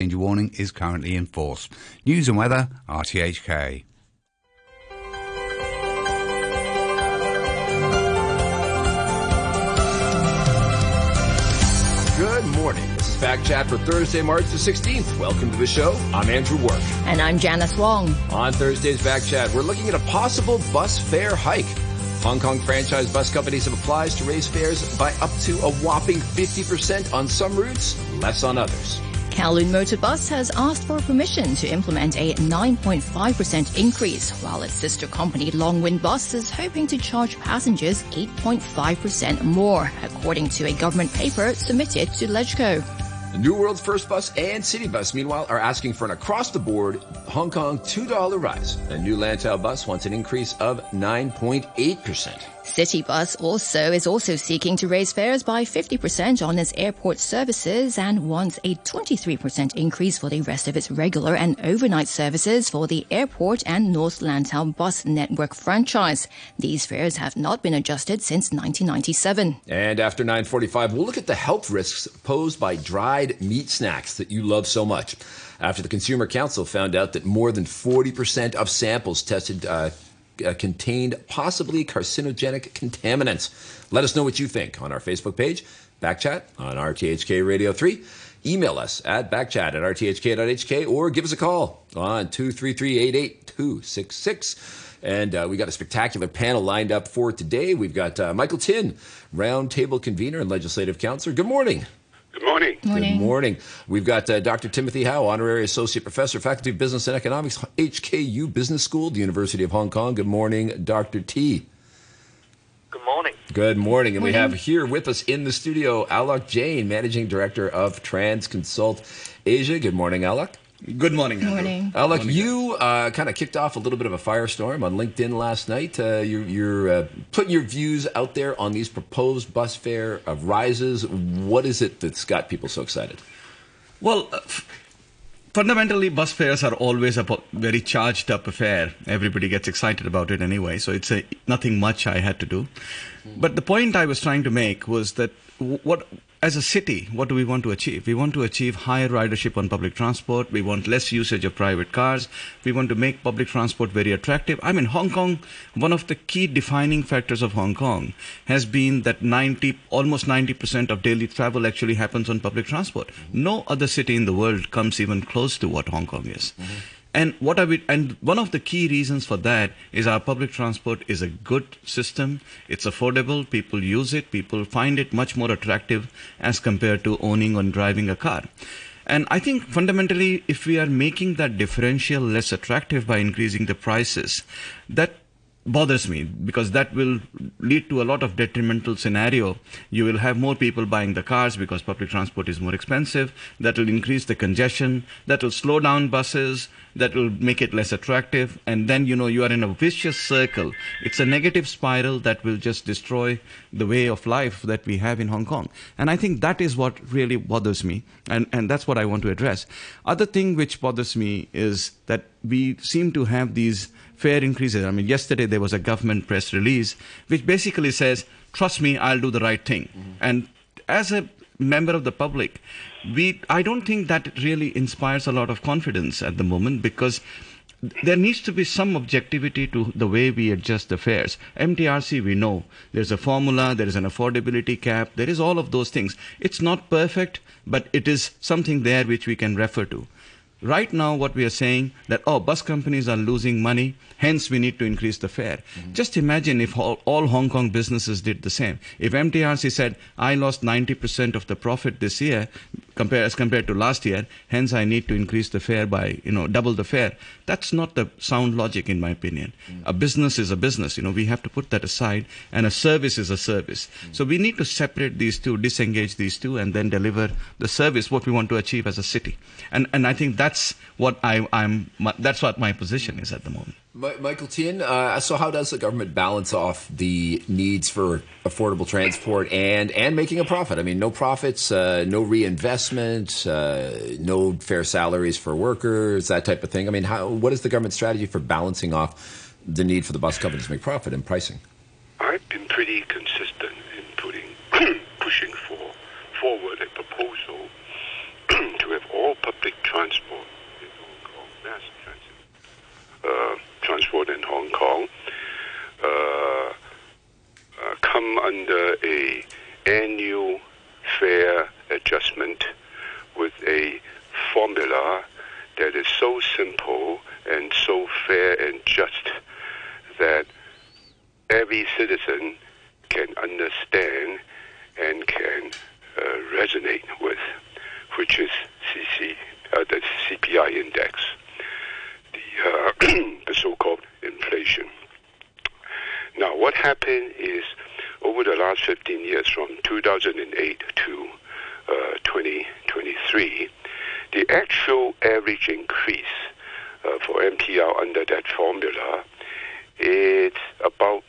danger warning is currently in force. News and weather, RTHK. Good morning. This is Backchat for Thursday, March the 16th. Welcome to the show. I'm Andrew Work. And I'm Janice Wong. On Thursday's Backchat, we're looking at a possible bus fare hike. Hong Kong franchise bus companies have applied to raise fares by up to a whopping 50% on some routes, less on others. Kowloon Motor Bus has asked for permission to implement a 9.5% increase, while its sister company Long Win Bus is hoping to charge passengers 8.5% more, according to a government paper submitted to LegCo. New World's First Bus and City Bus, meanwhile, are asking for an across-the-board Hong Kong $2 rise. The new Lantau bus wants an increase of 9.8%. Citybus also is also seeking to raise fares by 50% on its airport services and wants a 23% increase for the rest of its regular and overnight services for the airport and North Lantau bus network franchise. These fares have not been adjusted since 1997. And after 9:45, we'll look at the health risks posed by dried meat snacks that you love so much. After the Consumer Council found out that more than 40% of samples tested uh, uh, contained possibly carcinogenic contaminants. Let us know what you think on our Facebook page, Backchat on RTHK Radio 3. Email us at backchat at rthk.hk or give us a call on 233-88266. And uh, we got a spectacular panel lined up for today. We've got uh, Michael Tien, roundtable convener and legislative councillor. Good morning. Good morning. Morning. Good morning. We've got uh, Dr. Timothy Hau, Honorary Associate Professor, Faculty of Business and Economics, HKU Business School, the University of Hong Kong. Good morning, Dr. T. Good morning. Good morning. And we have here with us in the studio Alok Jain, Managing Director of Trans Consult Asia. Good morning, Alok. Good morning. Andrew. Morning. Alok, you uh, kind of kicked off a little bit of a firestorm on LinkedIn last night. Uh, you're you're uh, putting your views out there on these proposed bus fare uh, rises. What is it that's got people so excited? Well, uh, f- fundamentally, bus fares are always a very charged up affair. Everybody gets excited about it anyway, so it's a, nothing much I had to do. But the point I was trying to make was that w- what as a city, what do we want to achieve? We want to achieve higher ridership on public transport. We want less usage of private cars. We want to make public transport very attractive. I mean, Hong Kong, one of the key defining factors of Hong Kong has been that 90, almost 90% of daily travel actually happens on public transport. No other city in the world comes even close to what Hong Kong is. Mm-hmm. And what are we? And one of the key reasons for that is our public transport is a good system. It's affordable. People use it. People find it much more attractive as compared to owning and driving a car. And I think fundamentally, if we are making that differential less attractive by increasing the prices, that bothers me because that will lead to a lot of detrimental scenario you will have more people buying the cars because public transport is more expensive that will increase the congestion that will slow down buses that will make it less attractive. And then you know you are in a vicious circle. It's a negative spiral that will just destroy the way of life that we have in Hong Kong. And i think that is what really bothers me. And and that's what i want to address. Other thing which bothers me is that we seem to have these fare increases. I mean, yesterday there was a government press release which basically says, "Trust me, I'll do the right thing." Mm-hmm. And as a member of the public, we I don't think that really inspires a lot of confidence at the moment because there needs to be some objectivity to the way we adjust the fares. MTRC, we know there's a formula, there is an affordability cap, there is all of those things. It's not perfect, but it is something there which we can refer to. Right now, what we are saying that oh, bus companies are losing money, hence we need to increase the fare. Mm-hmm. Just imagine if all, all Hong Kong businesses did the same. If MTRC said I lost 90% of the profit this year, compare, as compared to last year, hence I need to increase the fare by you know double the fare. That's not the sound logic, in my opinion. Mm. A business is a business. You know we have to put that aside, and a service is a service. Mm. So we need to separate these two, disengage these two, and then deliver the service what we want to achieve as a city. And and I think that's what I, I'm. My, that's what my position is at the moment. Mi- Michael Tien, uh, so how does the government balance off the needs for affordable transport and and making a profit? I mean, no profits, uh, no reinvestment, uh, no fair salaries for workers, that type of thing. I mean, how, what is the government strategy for balancing off the need for the bus companies to make profit and pricing? I've been pretty consistent in putting, pushing for forward a proposal to have all public transport uh, transport in Hong Kong uh, uh, come under a annual fare adjustment with a formula that is so simple and so fair and just that every citizen can understand and can uh, resonate with, which is CC, uh, the CPI index the, uh, the so-called inflation. Now, what happened is over the last 15 years, from 2008 to uh, 2023, the actual average increase uh, for MTR under that formula is about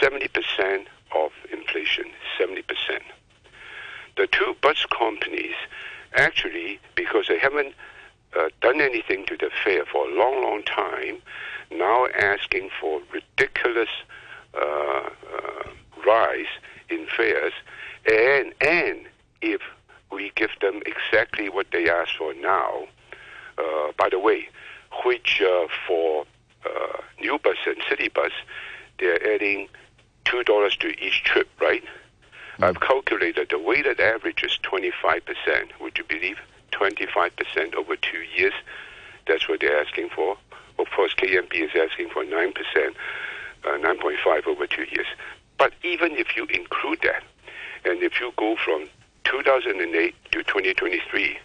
70% of inflation, 70%. The two bus companies actually, because they haven't uh, done anything to the fare for a long, long time, now asking for ridiculous uh, uh, rise in fares, and and if we give them exactly what they ask for now, uh, by the way, which uh, for uh, new bus and city bus, they're adding two dollars to each trip, right? Mm. I've calculated the weighted average is 25%. Would you believe? 25% over two years. That's what they're asking for. Of course, KMB is asking for 9%, uh, 9.5 over two years. But even if you include that, and if you go from 2008 to 2023,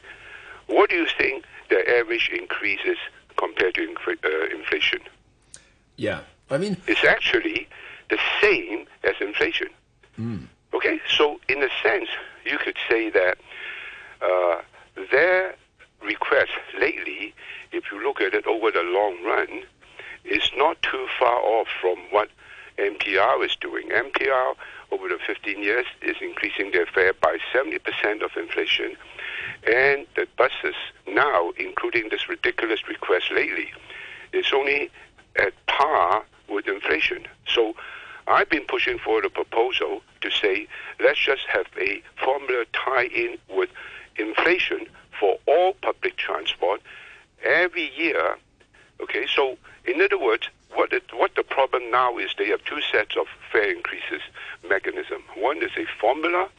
what do you think the average increases compared to uh, inflation? Yeah, I mean, it's actually the same as inflation. Mm. Okay, so in a sense, you could say that uh, their request lately, if you look at it over the long run, is not too far off from what MTR is doing. MTR over the 15 years is increasing their fare by 70% of inflation, and the buses now, including this ridiculous request lately, is only at par with inflation. So I've been pushing for a proposal to say let's just have a formula tie in with inflation for all public transport every year. Okay, so in other words, what it, what the problem now is they have two sets of fare increases mechanism. One is a formula,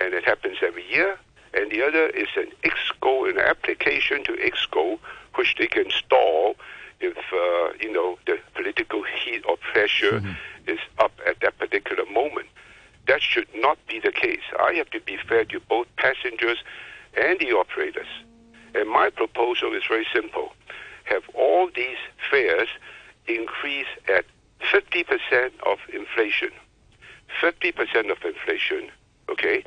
and it happens every year, and the other is an Exco, an application to Exco, which they can stall if uh, you know the political heat or pressure mm-hmm. is up at that particular moment. That should not be the case. I have to be fair to both passengers and the operators. And my proposal is very simple. Have all these fares increase at 50% of inflation. 50% of inflation, okay?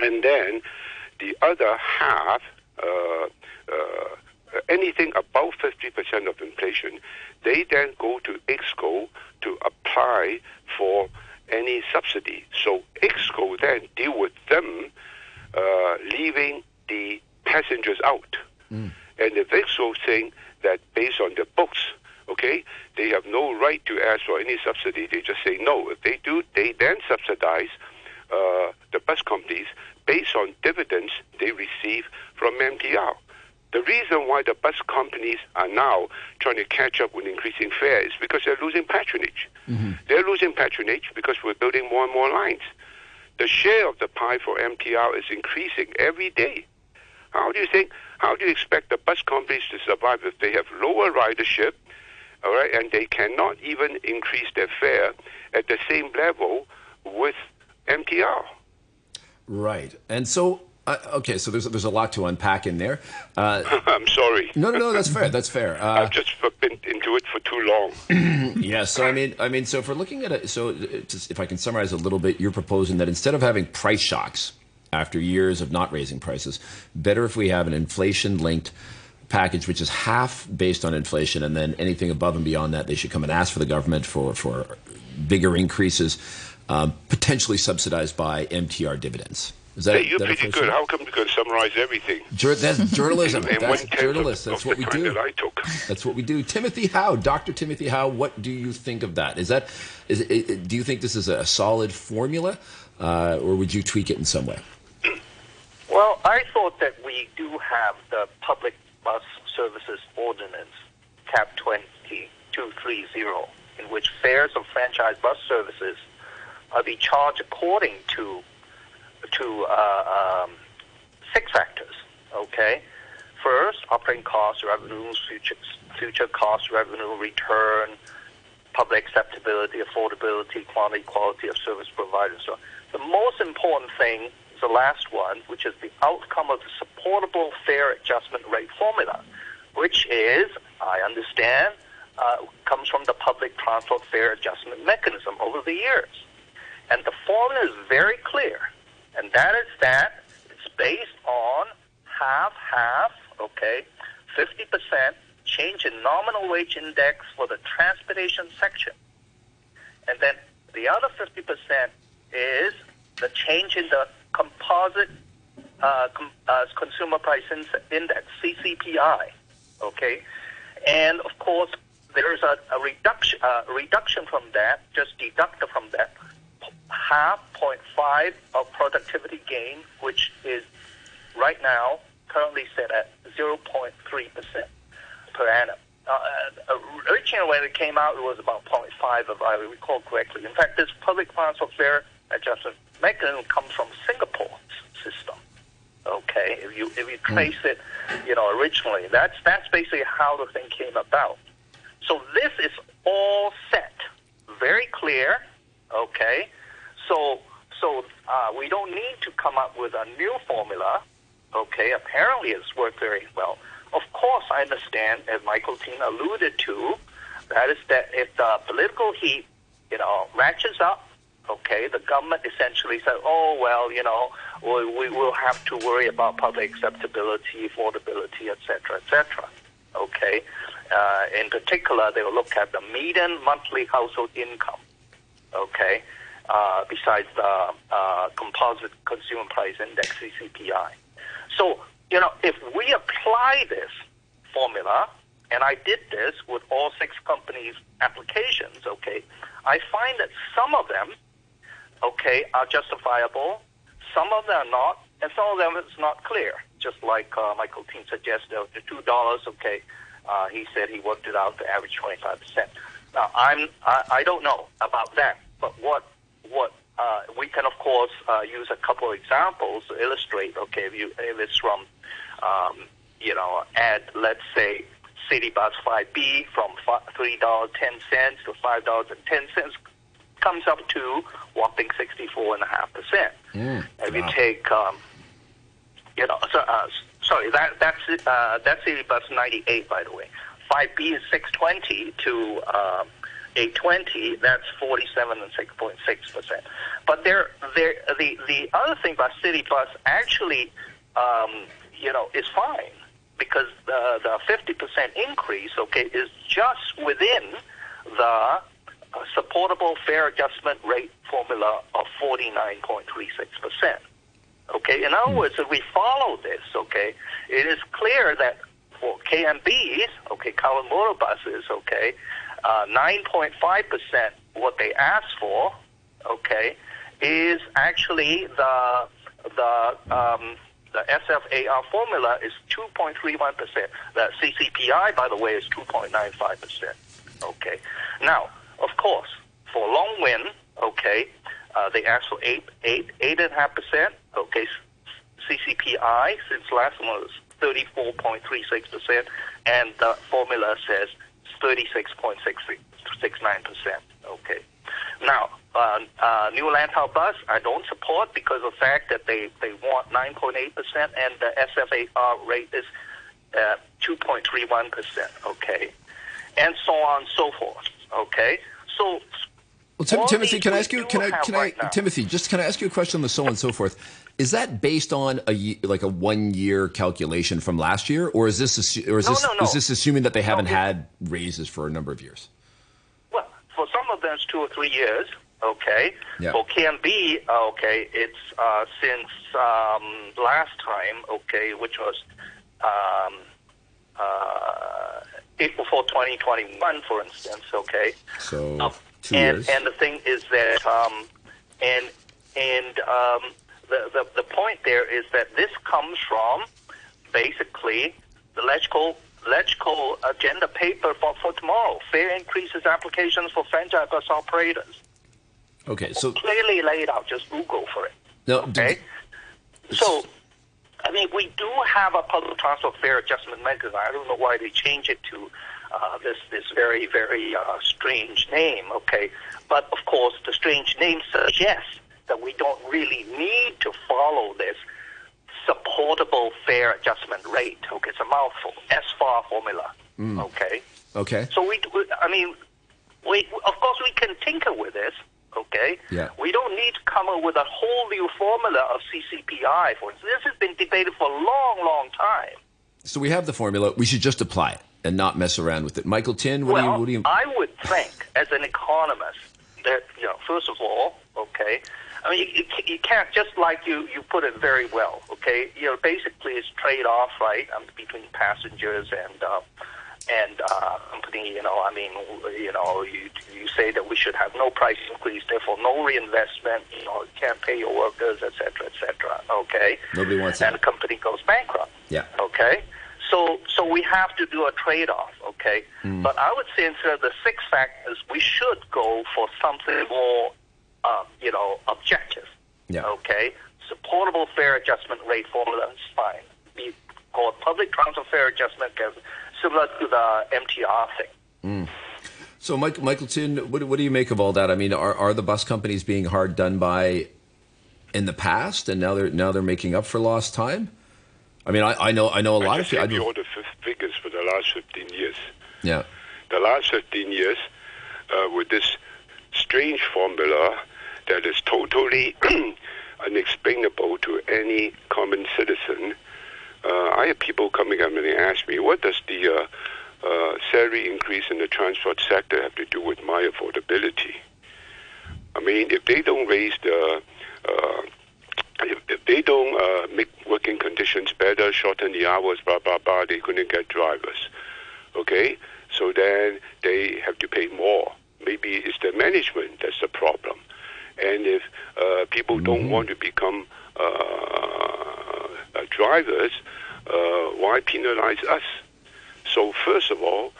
And then the other half, uh, uh, anything above 50% of inflation, they then go to Exco to apply for any subsidy. So Exco then deal with them, uh, leaving the passengers out. Mm. And the Exco saying that based on the books, okay, they have no right to ask for any subsidy. They just say no. If they do, they then subsidize uh, the bus companies based on dividends they receive from MTR. The reason why the bus companies are now trying to catch up with increasing fares is because they're losing patronage. Mm-hmm. They're losing patronage because we're building more and more lines. The share of the pie for MTR is increasing every day. How do you think? How do you expect the bus companies to survive if they have lower ridership, all right, and they cannot even increase their fare at the same level with MTR? Right, and so uh, okay, so there's there's a lot to unpack in there. Uh, I'm sorry. No, no, no, that's fair. That's fair. Uh, I've just been into it for too long. yes, so I mean, I mean, so if we're looking at it, so uh, if I can summarize a little bit, you're proposing that instead of having price shocks after years of not raising prices, better if we have an inflation-linked package, which is half based on inflation, and then anything above and beyond that, they should come and ask for the government for for bigger increases, um, potentially subsidized by MTR dividends. Is that, hey, you're that pretty good. How come you can summarize everything? Jur- that's journalism. that's journalists. That's what we do. That I took. That's what we do. Timothy Hau, Dr. Timothy Hau, what do you think of that? Is that is it, do you think this is a solid formula, uh, or would you tweak it in some way? Well, I thought that we do have the Public Bus Services Ordinance, CAP 2230, in which fares of franchise bus services are be charged according to to uh, um, six factors. Okay, first operating cost revenues, future future cost revenue return, public acceptability, affordability, quantity, quality of service provided. So the most important thing is the last one, which is the outcome of the supportable fare adjustment rate formula, which is, I understand, uh, comes from the public transport fare adjustment mechanism over the years. And the formula is very clear, and that is that it's based on half half, okay, 50% change in nominal wage index for the transportation section. And then the other 50% is the change in the composite uh, com- uh, consumer price index, CCPI. Okay? And of course, there's a, a reduction, uh, reduction from that, just deduct from that half point five of productivity gain, which is right now currently set at 0.3 percent per annum. Uh, originally, when it came out, it was about 0.5, if I recall correctly. In fact, this public transport fare adjustment mechanism comes from Singapore's system. Okay, if you if you hmm. trace mm. it, you know, originally, that's that's basically how the thing came about. So this is all set, very clear. Okay, so so uh, we don't need to come up with a new formula. Okay, apparently it's worked very well. Of course, I understand, as Michael Tien alluded to, that is that if the political heat, you know, ratchets up, okay, the government essentially said, oh, well, you know, we, we will have to worry about public acceptability, affordability, etc., etc. Okay. Uh, in particular, they will look at the median monthly household income. Okay. Uh, besides the uh, composite consumer price index (CCPI). So you know, if we apply this formula, and I did this with all six companies' applications, okay, I find that some of them, okay, are justifiable, some of them are not, and some of them it's not clear. Just like uh, Michael Tien suggested, the two dollars, okay, uh, he said he worked it out to average twenty five percent. Now I'm I, I don't know about that, but what what uh, we can of course uh, use a couple of examples to illustrate. Okay, if you if it's from um, you know, add, let's say, City Bus 5B from $3.10 to $5.10 comes up to whopping 64.5%. Mm, if wow. you take, um, you know, so, uh, sorry, that, that's, uh, that's City Bus 98, by the way. 5B is 620 to uh, 820, that's 47 and 6.6%. But there, there, the, the other thing about City Bus actually um, you know, is fine because the the 50% increase, okay, is just within the uh, supportable fare adjustment rate formula of 49.36%. Okay, in other hmm. words, if we follow this, okay, it is clear that for KMBs, okay, Kowloon Motor Buses, okay, uh, 9.5% what they ask for, okay, is actually the the um, the SFAR formula is 2.31%. The CCPI, by the way, is 2.95%. Okay. Now, of course, for Long Win, okay, uh, they ask for 8, 8, 8.5%. Okay. CCPI, since last one was 34.36%, and the formula says 36.69%. Okay. Now, uh, uh, new Lantau bus, I don't support because of the fact that they, they want 9.8% and the SFAR rate is uh, 2.31%, okay? And so on and so forth, okay? So, well, Tim, Timothy, can I ask you? Can I? Can right I? Now. Timothy, just can I ask you a question on the so on and so forth? Is that based on a like a one year calculation from last year, or is this or is no, this no, no. is this assuming that they haven't had raises for a number of years? Well, for some of them, it's two or three years. Okay. Yeah. For KMB, okay, it's uh, since um, last time, okay, which was um, uh, April 4, 2021, for instance, okay. So um, two and, years. And the thing is that, um, and and um, the, the the point there is that this comes from basically the electrical electrical agenda paper for, for tomorrow. Fare increases applications for franchise bus operators. Okay, so clearly laid out. Just Google for it. No, okay. so, I mean, we do have a public transport fare adjustment mechanism. I don't know why they changed it to uh, this this very very uh, strange name. Okay, but of course, the strange name suggests that we don't really need to follow this supportable fair adjustment rate. Okay, it's a mouthful. SFAR formula. Mm. Okay. Okay. So we, we- I mean, we of course we can tinker with this. Okay. Yeah. We don't need to come up with a whole new formula of CCPI. For instance, this has been debated for a long, long time. So we have the formula. We should just apply it and not mess around with it. Michael Tien, what well, do you? What do you? I would think, as an economist, that you know, first of all, okay, I mean, you, you, can't just like you you put it very well, okay. You know, basically, it's trade off, right, um, between passengers and. Uh, and uh, company, you know, I mean, you know, you you say that we should have no price increase, therefore no reinvestment. You know, you can't pay your workers, et cetera, et cetera. Okay. Nobody wants And that. the company goes bankrupt. Yeah. Okay. So so we have to do a trade off. Okay. Hmm. But I would say instead of the six factors, we should go for something more, um, you know, objective. Yeah. Okay. Supportable fare adjustment rate formula is fine. Be called public transit fare adjustment, mechanism, similar to the MTR thing. So, Mike, Michael Tien, what, what do you make of all that? I mean, are, are the bus companies being hard done by in the past, and now they're now they're making up for lost time? I mean, I, I know I know a lot of people. I gave you know, all the f- figures for the last 15 years. yeah, The last 15 years, uh, with this strange formula that is totally unexplainable to any common citizen, uh, I have people coming up and they ask me, what does the uh, uh, salary increase in the transport sector have to do with my affordability? I mean, if they don't raise the, uh, if, if they don't uh, make working conditions better, shorten the hours, blah blah blah, they couldn't get drivers. Okay, so then they have to pay more. Maybe it's the management that's the problem. And if uh, people don't want to become uh, uh, drivers, uh, why penalize us? So first of all,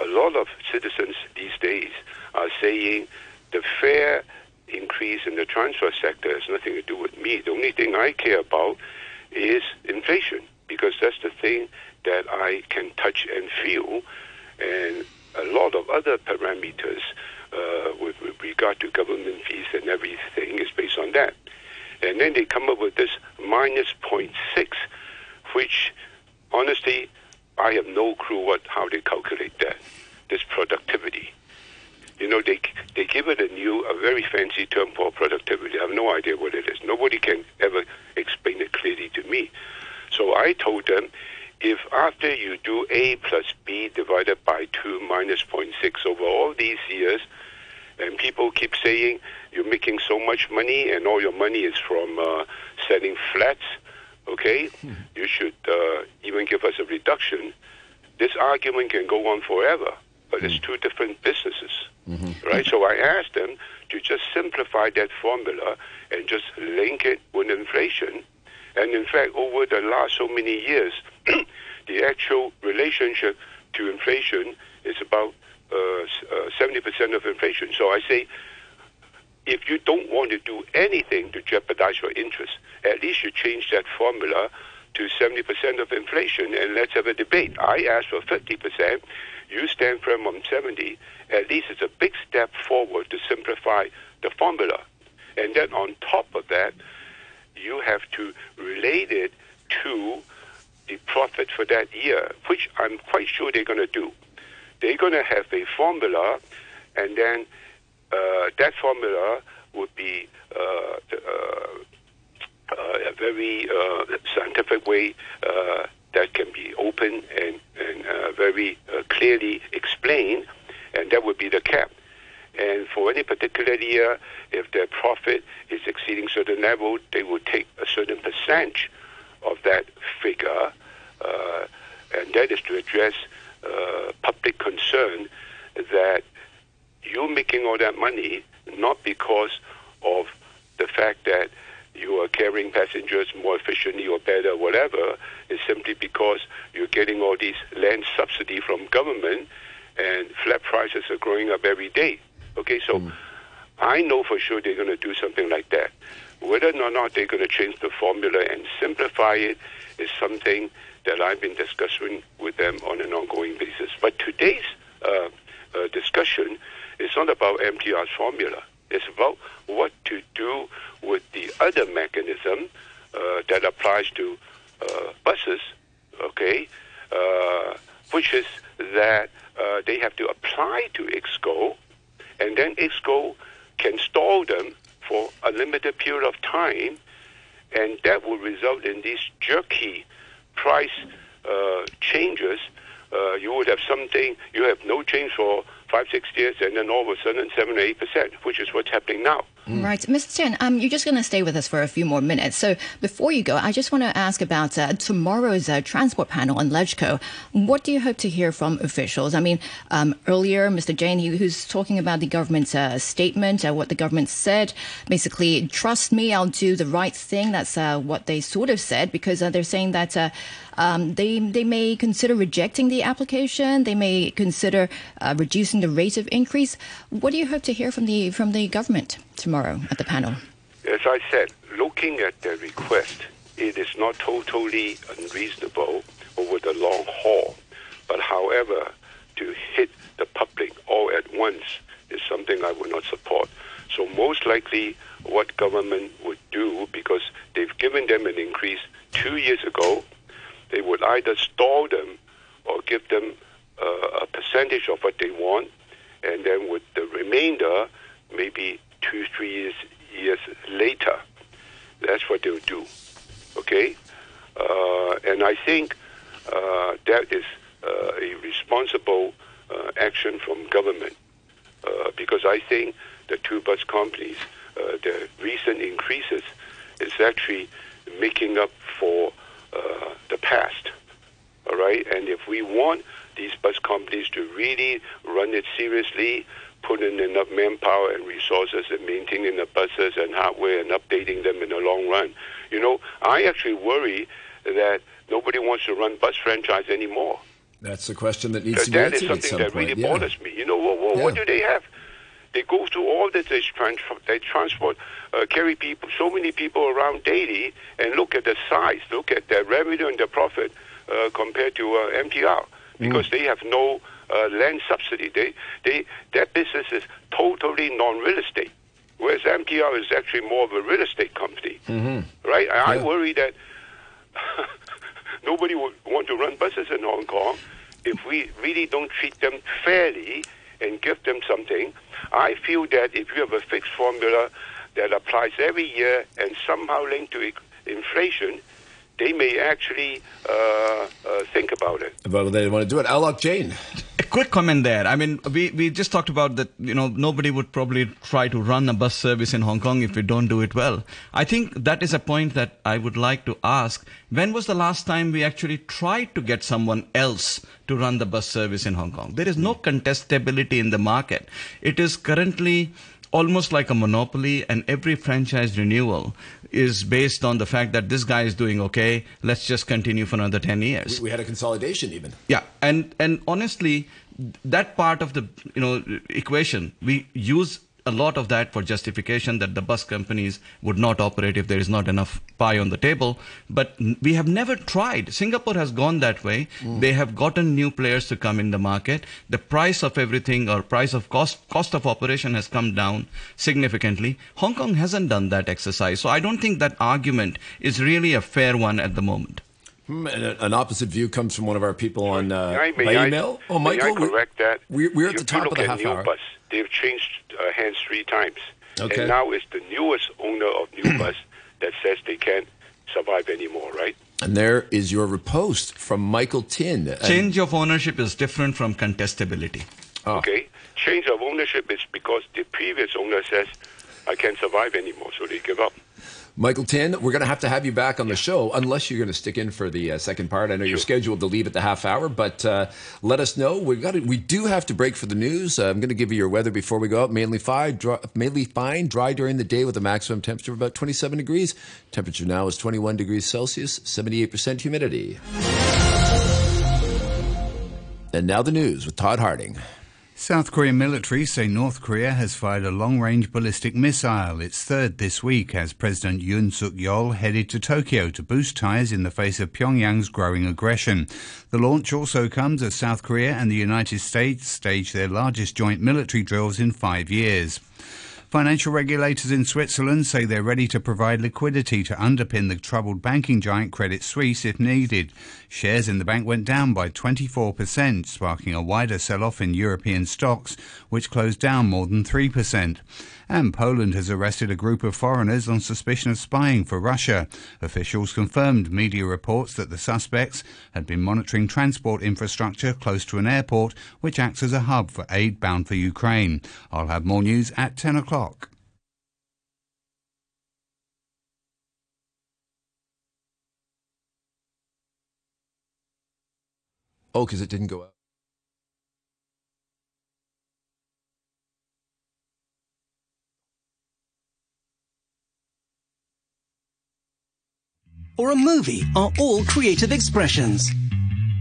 a lot of citizens these days are saying the fare increase in the transport sector has nothing to do with me. The only thing I care about is inflation because that's the thing that I can touch and feel, and a lot of other parameters uh, with, with regard to government fees and everything is based on that. And then they come up with this minus 0.6, which honestly, I have no clue what how they calculate that. This productivity. You know, they they give it a new, a very fancy term for productivity. I have no idea what it is. Nobody can ever explain it clearly to me. So I told them, if after you do A plus B divided by 2 minus 0.6 over all these years, and people keep saying you're making so much money and all your money is from uh, selling flats, okay, you should uh, even give us a reduction. This argument can go on forever, but it's two different businesses, right? So I asked them to just simplify that formula and just link it with inflation. And in fact, over the last so many years, the actual relationship to inflation is about uh, uh, 70% of inflation. So I say, if you don't want to do anything to jeopardize your interest, at least you change that formula to 70% of inflation and let's have a debate. I ask for 50%, you stand firm on 70. At least it's a big step forward to simplify the formula. And then on top of that, you have to relate it to the profit for that year, which I'm quite sure they're going to do. They're going to have a formula, and then uh, that formula would be uh, uh, uh, a very scientific way that can be open and, and very clearly explained, and that would be the cap. And for any particular year, if their profit is exceeding certain level, they will take a certain percentage of that figure, uh, and that is to address uh, public concern that you're making all that money not because of the fact that you are carrying passengers more efficiently or better, whatever. It's simply because you're getting all these land subsidy from government, and flat prices are growing up every day. Okay, so I know for sure they're going to do something like that. Whether or not they're going to change the formula and simplify it is something that I've been discussing with them on an ongoing basis. But today's uh, uh, discussion is not about MTR's formula. It's about what to do with the other mechanism uh, that applies to uh, buses, okay, uh, which is that uh, they have to apply to Exco, and then Exco can stall them for a limited period of time, and that will result in these jerky price uh, changes. Uh, you would have something, you have no change for five, six years, and then all of a sudden, seven or eight percent, which is what's happening now. Mm. Right. Mr. Tien, um, you're just going to stay with us for a few more minutes. So before you go, I just want to ask about uh, tomorrow's uh, transport panel on LegCo. What do you hope to hear from officials? I mean, um, earlier, Mr. Jain, he, who's talking about the government's uh, statement, uh, what the government said, basically, trust me, I'll do the right thing. That's uh, what they sort of said, because uh, they're saying that um, they, they may consider rejecting the application. They may consider reducing the rate of increase. What do you hope to hear from the, from the government tomorrow? tomorrow at the panel? As I said, looking at the request, it is not totally unreasonable over the long haul. But however, to hit the public all at once is something I would not support. So most likely what government would do, because they've given them an increase two years ago, they would either stall them or give them uh, a percentage of what they want, and then with the remainder, maybe two, three years, years later. That's what they'll do. Okay? Uh, and I think uh, that is uh, a responsible uh, action from government uh, because I think the two bus companies, the recent increases is actually making up for Uh, the past. All right? And if we want these bus companies to really run it seriously, put in enough manpower and resources in maintaining the buses and hardware and updating them in the long run. You know, I actually worry that nobody wants to run bus franchise anymore. That's the question that needs that, to be answered. That is something that point. really yeah. bothers me. You know, what, what, yeah. what, do they have? They go through all this. They transport, they transport uh, carry people, so many people around daily, and look at the size, look at their revenue and their profit uh, compared to uh, MTR, because mm. they have no uh, land subsidy. They, they, that business is totally non-real estate, whereas MTR is actually more of a real estate company, mm-hmm. right? I, yeah. I worry that nobody would want to run buses in Hong Kong if we really don't treat them fairly and give them something. I feel that if you have a fixed formula that applies every year and somehow linked to inflation, they may actually uh, uh, think about it. But they want to do it. Alok Jain. Quick comment there. I mean, we, we just talked about that, you know, nobody would probably try to run a bus service in Hong Kong if we don't do it well. I think that is a point that I would like to ask. When was the last time we actually tried to get someone else to run the bus service in Hong Kong? There is no hmm. contestability in the market. It is currently almost like a monopoly and every franchise renewal is based on the fact that this guy is doing okay. Let's just continue for another 10 years. We, we had a consolidation even. Yeah and and honestly that part of the you know equation we use a lot of that for justification that the bus companies would not operate if there is not enough pie on the table. But we have never tried. Singapore has gone that way. Mm. They have gotten new players to come in the market. The price of everything or price of cost, cost of operation has come down significantly. Hong Kong hasn't done that exercise. So I don't think that argument is really a fair one at the moment. Hmm, an opposite view comes from one of our people on uh, may, may by email. I, oh, Michael, may I correct that? We're, we're at the top of the half hour. Bus, they've changed uh, hands three times, okay. and now it's the newest owner of New Bus that says they can't survive anymore, right? And there is your repost from Michael Tien. Change of ownership is different from contestability. Oh. Okay, change of ownership is because the previous owner says I can't survive anymore, so they give up. Michael Tien, we're going to have to have you back on the show, unless you're going to stick in for the uh, second part. I know you're scheduled to leave at the half hour, but uh, let us know. We've got we do have to break for the news. Uh, I'm going to give you your weather before we go out. Mainly fine, dry, mainly fine, dry during the day with a maximum temperature of about 27 degrees. Temperature now is 21 degrees Celsius, 78% humidity. And now the news with Todd Harding. South Korean military say North Korea has fired a long-range ballistic missile, its third this week, as President Yoon Suk-yeol headed to Tokyo to boost ties in the face of Pyongyang's growing aggression. The launch also comes as South Korea and the United States stage their largest joint military drills in five years. Financial regulators in Switzerland say they're ready to provide liquidity to underpin the troubled banking giant Credit Suisse if needed. Shares in the bank went down by 24%, sparking a wider sell off in European stocks, which closed down more than 3%. And Poland has arrested a group of foreigners on suspicion of spying for Russia. Officials confirmed media reports that the suspects had been monitoring transport infrastructure close to an airport, which acts as a hub for aid bound for Ukraine. I'll have more news at 10 o'clock. Oh, because it didn't go out. Or a movie are all creative expressions.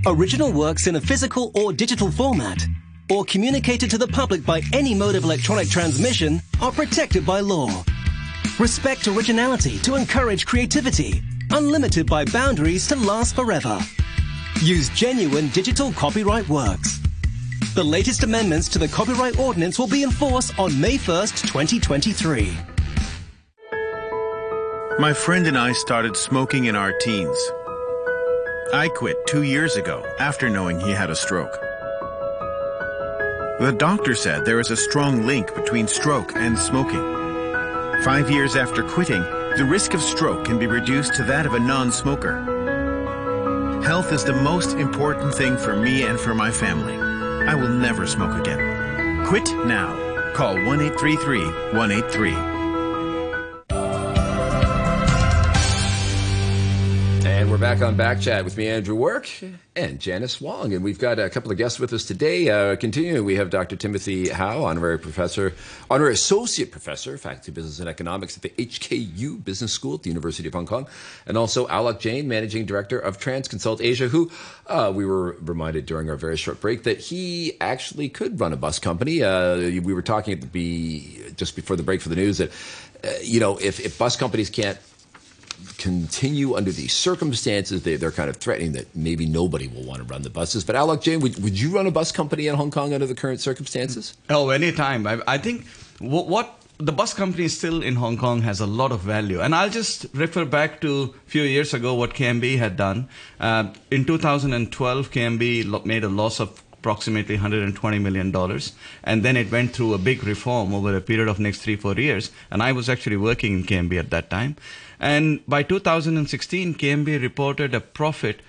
Original works in a physical or digital format, or communicated to the public by any mode of electronic transmission, are protected by law. Respect originality to encourage creativity, unlimited by boundaries to last forever. Use genuine digital copyright works. The latest amendments to the Copyright Ordinance will be in force on May 1st, 2023. My friend and I started smoking in our teens. I quit two years ago after knowing he had a stroke. The doctor said there is a strong link between stroke and smoking. Five years after quitting, the risk of stroke can be reduced to that of a non-smoker. Health is the most important thing for me and for my family. I will never smoke again. Quit now. Call 1-833-183. We're back on Back Chat with me, Andrew Work, and Janice Wong. And we've got a couple of guests with us today. Uh, continuing, we have Dr. Timothy Hau, honorary professor, honorary associate professor, faculty of business and economics at the HKU Business School at the University of Hong Kong, and also Alok Jain, managing director of Transconsult Asia, who uh, we were reminded during our very short break that he actually could run a bus company. Uh, we were talking at the be just before the break for the news that uh, you know if, if bus companies can't continue under these circumstances. They, they're kind of threatening that maybe nobody will want to run the buses. But Alok Jain, would, would you run a bus company in Hong Kong under the current circumstances? Oh, anytime. I, I think what, what the bus company still in Hong Kong has a lot of value. And I'll just refer back to a few years ago what KMB had done. Uh, in 2012, KMB made a loss of approximately $120 million. And then it went through a big reform over a period of next three, four years. And I was actually working in KMB at that time. And by 2016, KMB reported a profit,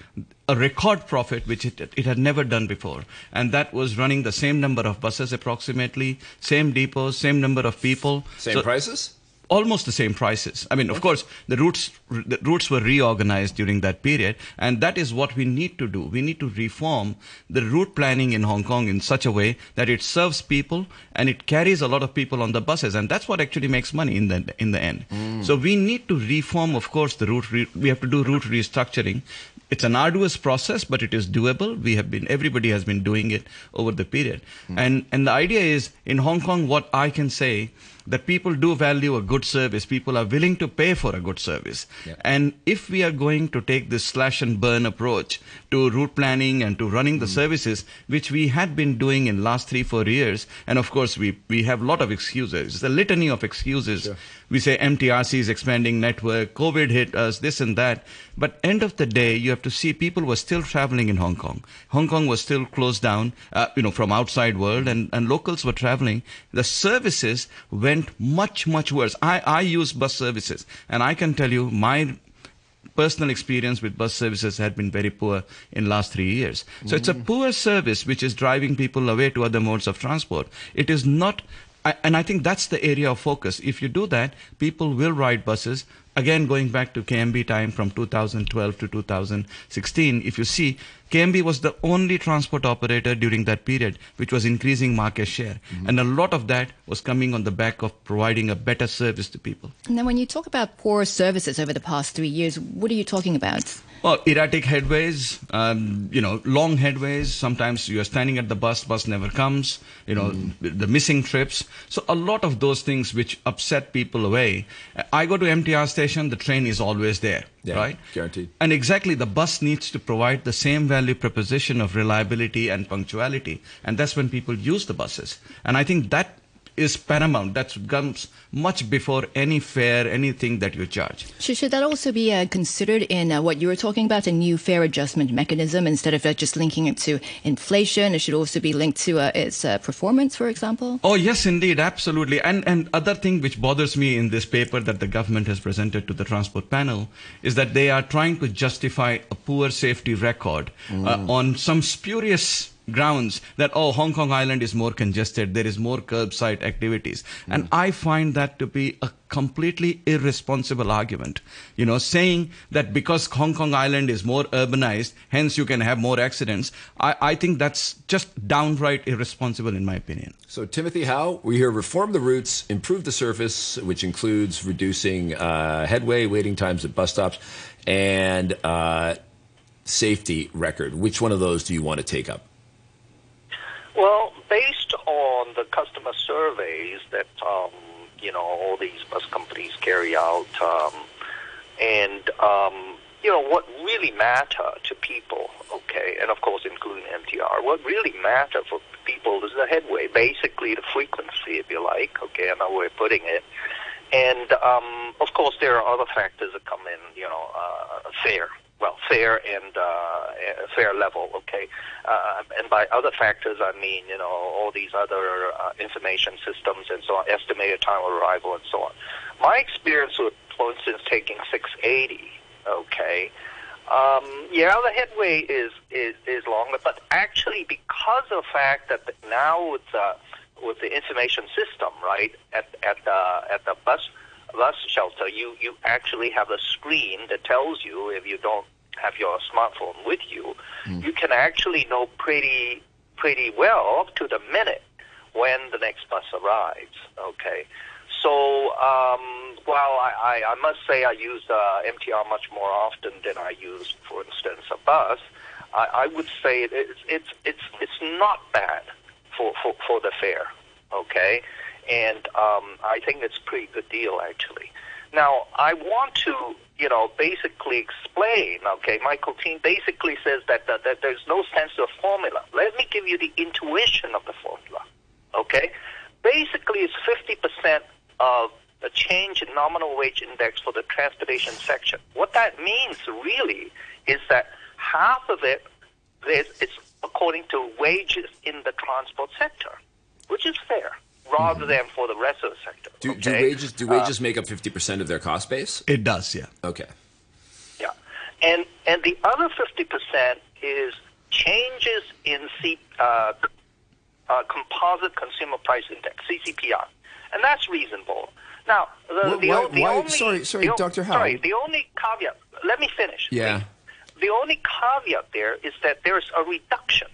a record profit, which it, it had never done before. And that was running the same number of buses approximately, same depots, same number of people. Same so, prices? Almost the same prices. I mean, of course, the routes the routes were reorganized during that period, and that is what we need to do. We need to reform the route planning in Hong Kong in such a way that it serves people and it carries a lot of people on the buses, and that's what actually makes money in the in the end. Mm. So we need to reform, of course, the route. Re- we have to do route restructuring. It's an arduous process, but it is doable. We have been everybody has been doing it over the period, mm. and and the idea is in Hong Kong. What I can say that people do value a good service. People are willing to pay for a good service. Yeah. And if we are going to take this slash and burn approach to route planning and to running the mm. services, which we had been doing in last three, four years, and of course we, we have a lot of excuses. It's a litany of excuses. Sure. We say MTRC is expanding network, COVID hit us, this and that. But end of the day, you have to see people were still traveling in Hong Kong. Hong Kong was still closed down, uh, you know, from outside world, and, and locals were traveling. The services went much, much worse. I, I use bus services, and I can tell you my personal experience with bus services had been very poor in last three years. So mm. it's a mm. poor service which is driving people away to other modes of transport. It is not and I think that's the area of focus. If you do that, people will ride buses. Again, going back to KMB time from 2012 to 2016, if you see, KMB was the only transport operator during that period which was increasing market share. Mm-hmm. And a lot of that was coming on the back of providing a better service to people. Now, when you talk about poor services over the past three years, what are you talking about? Well, erratic headways, um, you know, long headways. Sometimes you are standing at the bus, bus never comes. You know, mm. the missing trips. So a lot of those things which upset people away. I go to MTR station, the train is always there, yeah, right? Guaranteed. And exactly, the bus needs to provide the same value proposition of reliability and punctuality, and that's when people use the buses. And I think that is paramount. That comes much before any fare, anything that you charge. Should, should that also be uh, considered in uh, what you were talking about, a new fare adjustment mechanism, instead of uh, just linking it to inflation? It should also be linked to uh, its uh, performance, for example? Oh, yes, indeed, absolutely. And, and other thing which bothers me in this paper that the government has presented to the transport panel is that they are trying to justify a poor safety record uh, mm. on some spurious grounds that oh Hong Kong Island is more congested, there is more curbside activities, mm. and I find that to be a completely irresponsible argument. You know, saying that because Hong Kong Island is more urbanized, hence you can have more accidents. I, I think that's just downright irresponsible in my opinion. So Timothy Hau, we hear reform the routes, improve the surface, which includes reducing uh, headway, waiting times at bus stops, and uh, safety record. Which one of those do you want to take up? Well, based on the customer surveys that um, you know all these bus companies carry out, um, and um, you know what really matter to people, okay, and of course including MTR, what really matter for people is the headway, basically the frequency, if you like, okay, another way of putting it. And um, of course, there are other factors that come in, you know, uh, fare, well, fare and uh, fare level, okay? Uh, and by other factors, I mean, you know, all these other uh, information systems and so on, estimated time of arrival and so on. My experience with, for instance, taking 680, okay, um, yeah, the headway is, is, is longer, but actually because of the fact that now with, uh, with the information system, right, at, at, the, at the bus bus shelter, you, you actually have a screen that tells you if you don't have your smartphone with you, mm. you can actually know pretty pretty well up to the minute when the next bus arrives. Okay, so um, while I, I, I must say I use uh, MTR much more often than I use, for instance, a bus, I, I would say it, it's it's it's it's not bad for for, for the fare. Okay, and um, I think it's a pretty good deal actually. Now, I want to, you know, basically explain, okay, Michael Tien basically says that, that, that there's no sense of a formula. Let me give you the intuition of the formula, okay? Basically, it's 50% of the change in nominal wage index for the transportation section. What that means really is that half of it is according to wages in the transport sector, which is fair rather mm-hmm. than for the rest of the sector. Do, okay? do wages do wages uh, make up fifty percent of their cost base? It does, yeah. Okay. Yeah, and and the other fifty percent is changes in C, uh, uh, composite consumer price index (CCPI), and that's reasonable. Now, the, what, the, why, the why, only sorry, sorry, the, Dr. Hau. Sorry, the only caveat. Let me finish. Yeah. Please. The only caveat there is that there is a reduction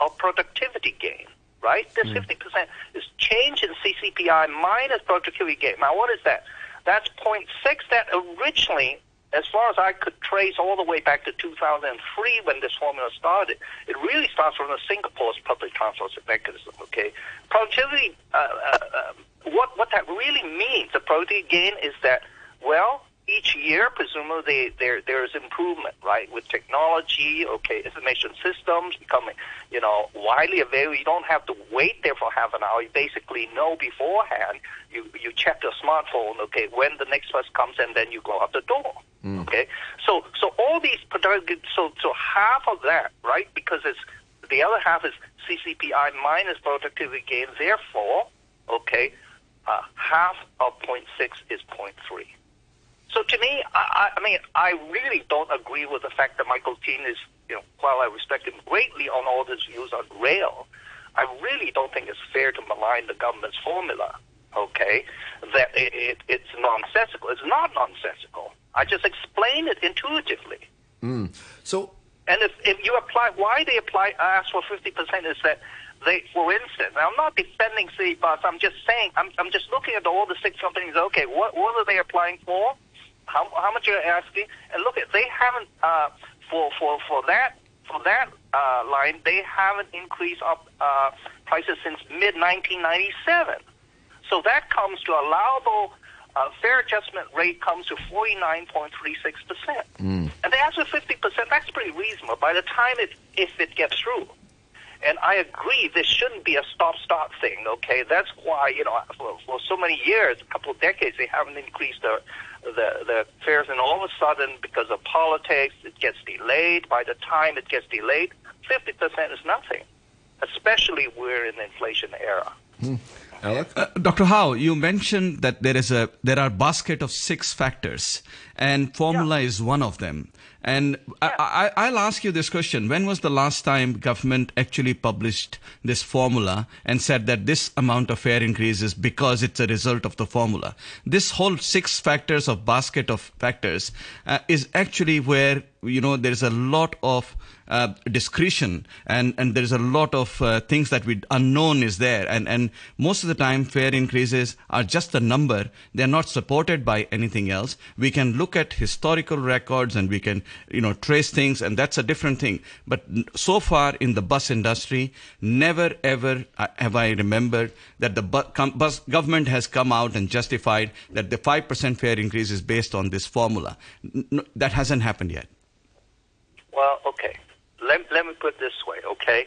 of productivity gain right? This mm. 50% is change in CCPI minus productivity gain. Now, what is that? That's 0.6 that originally, as far as I could trace all the way back to 2003 when this formula started, it really starts from the Singapore's public transport mechanism, okay? Productivity, uh, uh, uh, what, what that really means, the productivity gain is that, well, each year, presumably there there is improvement, right? With technology, okay, information systems becoming, you know, widely available. You don't have to wait there for half an hour. You basically know beforehand. You you check your smartphone, okay, when the next bus comes, and then you go out the door. Mm. Okay, so so all these productive, so so half of that, right? Because it's the other half is CCPI minus productivity gain. Therefore, okay, uh, half of 0.6 is 0.3. So to me, I, I mean, I really don't agree with the fact that Michael Tien is, you know, while I respect him greatly on all his views on rail, I really don't think it's fair to malign the government's formula. Okay, that it, it, it's nonsensical. It's not nonsensical. I just explain it intuitively. Mm. So, and if, if you apply, why they apply ask for fifty percent is that they, for instance, I'm not defending Citybus. I'm just saying, I'm, I'm just looking at all the six companies. Okay, what what are they applying for? How, how much you're asking, and look at they haven't uh, for for for that for that uh, line they haven't increased up uh, prices since mid 1997. So that comes to allowable uh, fare adjustment rate comes to 49.36 percent, Mm. and they ask for 50 percent. That's pretty reasonable. By the time it if it gets through. And I agree, this shouldn't be a stop-start thing. Okay, that's why you know for, for so many years, a couple of decades, they haven't increased the the the fares, and all of a sudden, because of politics, it gets delayed. By the time it gets delayed, fifty percent is nothing, especially we're in the inflation era. Alok? Uh, Dr. Hau, you mentioned that there is a there are basket of six factors, and formula is one of them. And I, I, I'll ask you this question: When was the last time government actually published this formula and said that this amount of fare increase is because it's a result of the formula? This whole six factors of basket of factors uh, is actually where you know there is a lot of uh, discretion and and there is a lot of uh, things that we unknown is there. And and most of the time fare increases are just a number. They are not supported by anything else. We can look at historical records and we can you know trace things and that's a different thing but so far in the bus industry never ever uh, have i remembered that the bus government has come out and justified that the 5% fare increase is based on this formula that hasn't happened yet Well, okay. Let, let me put this way, okay?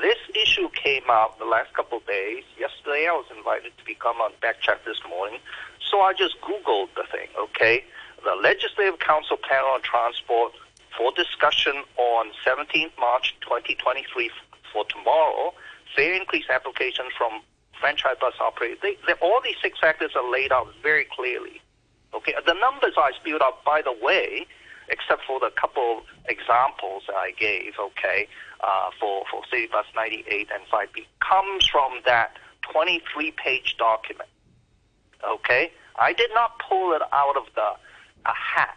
This issue came out the last couple of days. Yesterday, I was invited to become on back Backchat this morning, so I just Googled the thing, okay? The Legislative Council panel on transport for discussion on 17th March 2023 for tomorrow. Fare increase applications from franchise bus operators. They, they, all these six factors are laid out very clearly. Okay, the numbers I spewed out, by the way, except for the couple examples that I gave, okay, uh, for, for Citybus 98 and 5B, comes from that 23-page document. Okay, I did not pull it out of the a hat.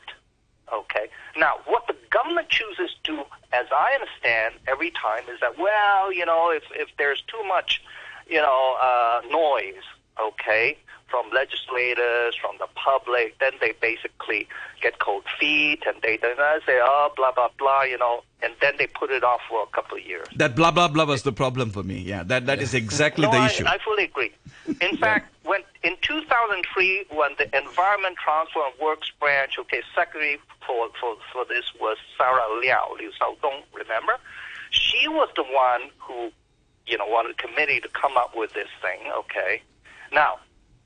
Okay, now what the government chooses to, as I understand, every time is that well, you know, if if there's too much, you know, uh, noise, okay, from legislators, from the public, then they basically get cold feet and they then say, oh, blah, blah, blah, you know, and then they put it off for a couple of years. That blah blah blah was the problem for me. Yeah, that that is exactly no, the I, issue. I fully agree. In fact, when in 2003, when the Environment Transport and Works Branch, okay, secretary for, for, for this was Sarah Liao, Liu Xiaodong, remember? She was the one who, you know, wanted the committee to come up with this thing, okay? Now,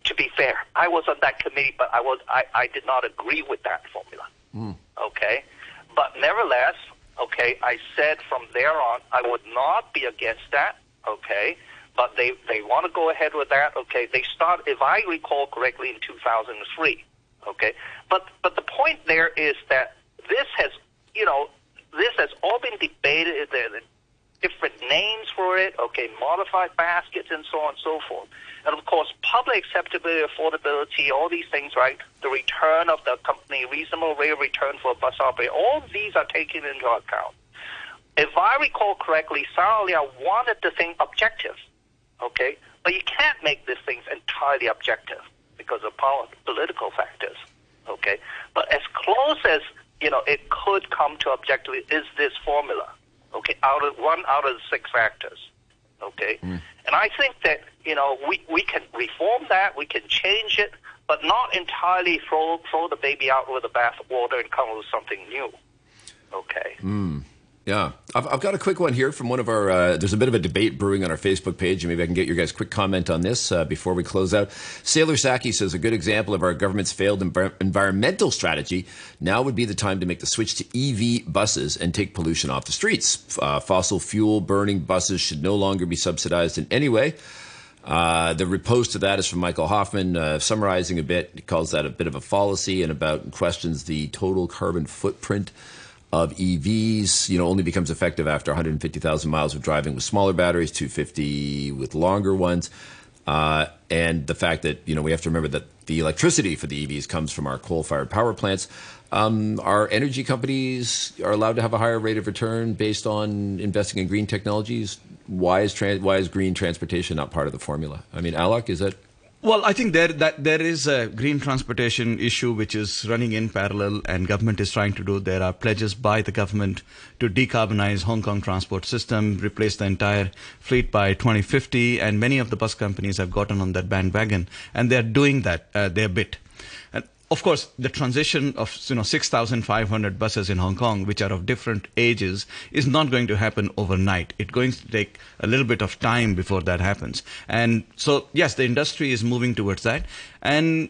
to be fair, I was on that committee, but I was I, I did not agree with that formula. Hmm. Okay, but nevertheless, okay, I said from there on I would not be against that. Okay, but they they want to go ahead with that. Okay, they start if I recall correctly in 2003. Okay, but but the point there is that this has you know this has all been debated. There are different names for it. Okay, modified baskets and so on and so forth. And of course, public acceptability, affordability, all these things, right? The return of the company, reasonable rate of return for a bus operator, all these are taken into account. If I recall correctly, Sarah Liao wanted the thing objective, okay? But you can't make these things entirely objective because of pol- political factors, okay? But as close as, you know, it could come to objective is this formula, okay? Out of one out of the six factors, okay? Hmm. And I think that, you know, we, we can reform that, we can change it, but not entirely throw, throw the baby out with the bathwater and come up with something new, okay? Hmm. Yeah, I've, I've got a quick one here from one of our. Uh, there's a bit of a debate brewing on our Facebook page, and maybe I can get your guys' quick comment on this uh, before we close out. Sailor Saki says a good example of our government's failed envir- environmental strategy. Now would be the time to make the switch to EV buses and take pollution off the streets. Uh, fossil fuel burning buses should no longer be subsidized in any way. Uh, the repost to that is from Michael Hoffman, uh, summarizing a bit. He calls that a bit of a fallacy and about questions the total carbon footprint of EVs. You know, only becomes effective after 150,000 miles of driving with smaller batteries, 250 with longer ones. Uh, and the fact that you know we have to remember that the electricity for the EVs comes from our coal-fired power plants. Um, our energy companies are allowed to have a higher rate of return based on investing in green technologies. Why is why is green transportation not part of the formula? I mean, Alok, is that Well, I think there that there is a green transportation issue which is running in parallel, and government is trying to do. There are pledges by the government to decarbonize Hong Kong transport system, replace the entire fleet by 2050, and many of the bus companies have gotten on that bandwagon, and they are doing that uh, their bit of course, the transition of you know 6,500 buses in Hong Kong, which are of different ages, is not going to happen overnight. It's going to take a little bit of time before that happens. And so, yes, the industry is moving towards that. And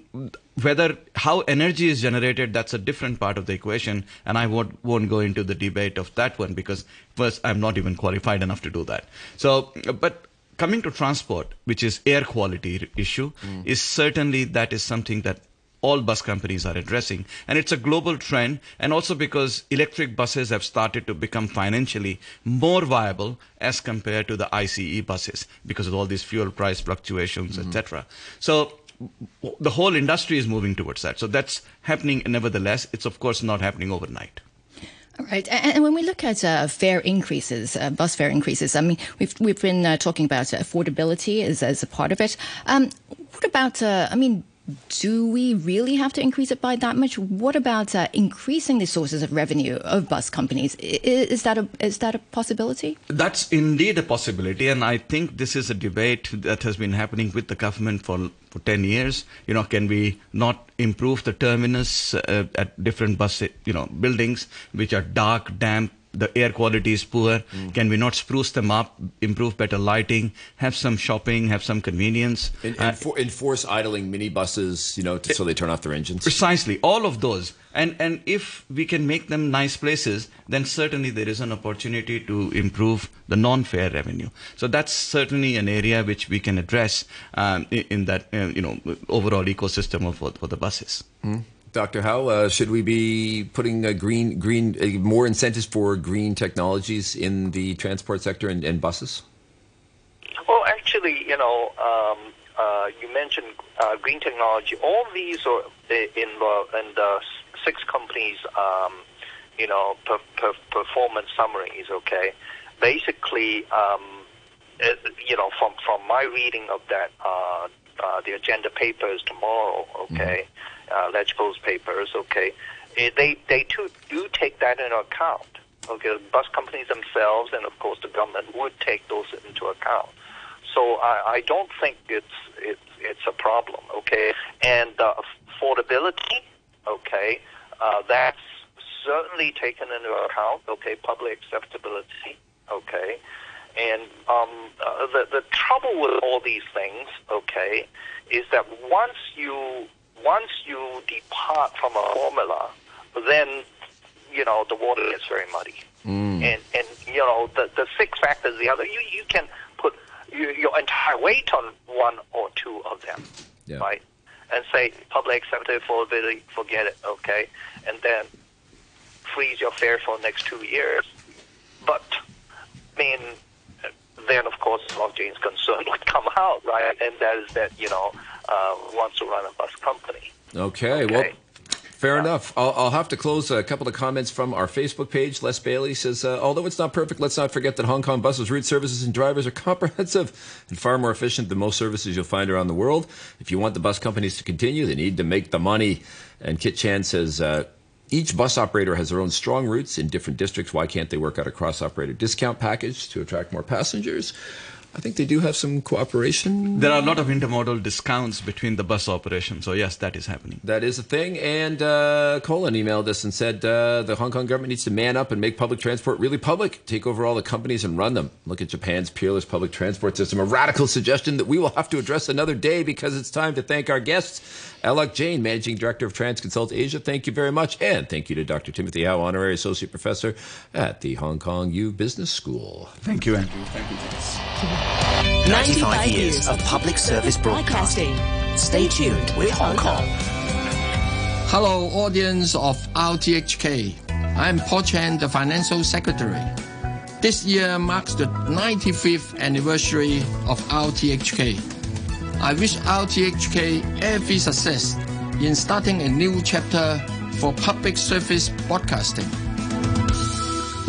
whether how energy is generated, that's a different part of the equation. And I won't, won't go into the debate of that one because first, I'm not even qualified enough to do that. So, but coming to transport, which is air quality issue, mm. is certainly that is something that all bus companies are addressing. And it's a global trend, and also because electric buses have started to become financially more viable as compared to the ICE buses because of all these fuel price fluctuations, mm-hmm. etc. So the whole industry is moving towards that. So that's happening nevertheless. It's of course not happening overnight. Right, and when we look at uh, fare increases, uh, bus fare increases, I mean, we've we've been uh, talking about affordability as as a part of it. Um, what about, uh, I mean, do we really have to increase it by that much? What about uh, increasing the sources of revenue of bus companies? Is, that a is that a possibility? That's indeed a possibility, and I think this is a debate that has been happening with the government for for ten years. You know, can we not improve the terminus uh, at different bus you know buildings which are dark, damp, the air quality is poor. Mm. Can we not spruce them up, improve better lighting, have some shopping, have some convenience? And, and uh, for, enforce idling minibuses, you know, to, so they turn off their engines. Precisely, all of those. And and if we can make them nice places, then certainly there is an opportunity to improve the non-fare revenue. So that's certainly an area which we can address um, in, in, that uh, you know overall ecosystem of for, for the buses. Mm. Dr. Hau, uh, should we be putting a green, green, uh, more incentives for green technologies in the transport sector and, and buses? Well, actually, you know, um, uh, you mentioned uh, green technology. All these are in the, in the six companies, um, you know, per, per performance summaries. Okay, basically, um, you know, from from my reading of that, uh, uh, the agenda papers tomorrow. Okay. Mm-hmm uh, Legible's papers, okay, eh, they they too do take that into account. Okay, bus companies themselves, and of course the government would take those into account. So I, I don't think it's it's it's a problem. Okay, and uh, affordability, okay, uh, that's certainly taken into account. Okay, public acceptability, okay. And um, uh, the the trouble with all these things, okay, is that once you once you depart from a formula, then you know the water gets very muddy. Mm. And and you know the the six factors, the other you you can put your, your entire weight on one or two of them, yeah. right? And say public acceptability, affordability, forget it, okay? And then freeze your fare for the next two years. But I mean, then of course, of Jain's concern would come out, right? And that is that you know uh, wants to run a bus company. Okay, okay. well. Fair uh, enough. I'll, I'll, have to close a couple of comments from our Facebook page. Les Bailey says, uh, although it's not perfect, let's not forget that Hong Kong buses, route services, and drivers are comprehensive and far more efficient than most services you'll find around the world. If you want the bus companies to continue, they need to make the money. And Kit Chan says, uh, each bus operator has their own strong routes in different districts. Why can't they work out a cross operator discount package to attract more passengers? I think they do have some cooperation. There are a lot of intermodal discounts between the bus operations. So, yes, that is happening. That is a thing. And uh, Colin emailed us and said uh, the Hong Kong government needs to man up and make public transport really public, take over all the companies and run them. Look at Japan's peerless public transport system. A radical suggestion that we will have to address another day because it's time to thank our guests. Alok Jain, Managing Director of Transconsult Asia, thank you very much. And thank you to Dr. Timothy Hau, Honorary Associate Professor at the Hong Kong U Business School. Thank you, Andrew. Thank you, James. 95 years of public service broadcasting. Stay tuned with Hong Kong. Hello, audience of RTHK. I'm Paul Chan, the Financial Secretary. This year marks the 95th anniversary of RTHK. I wish RTHK every success in starting a new chapter for public service broadcasting.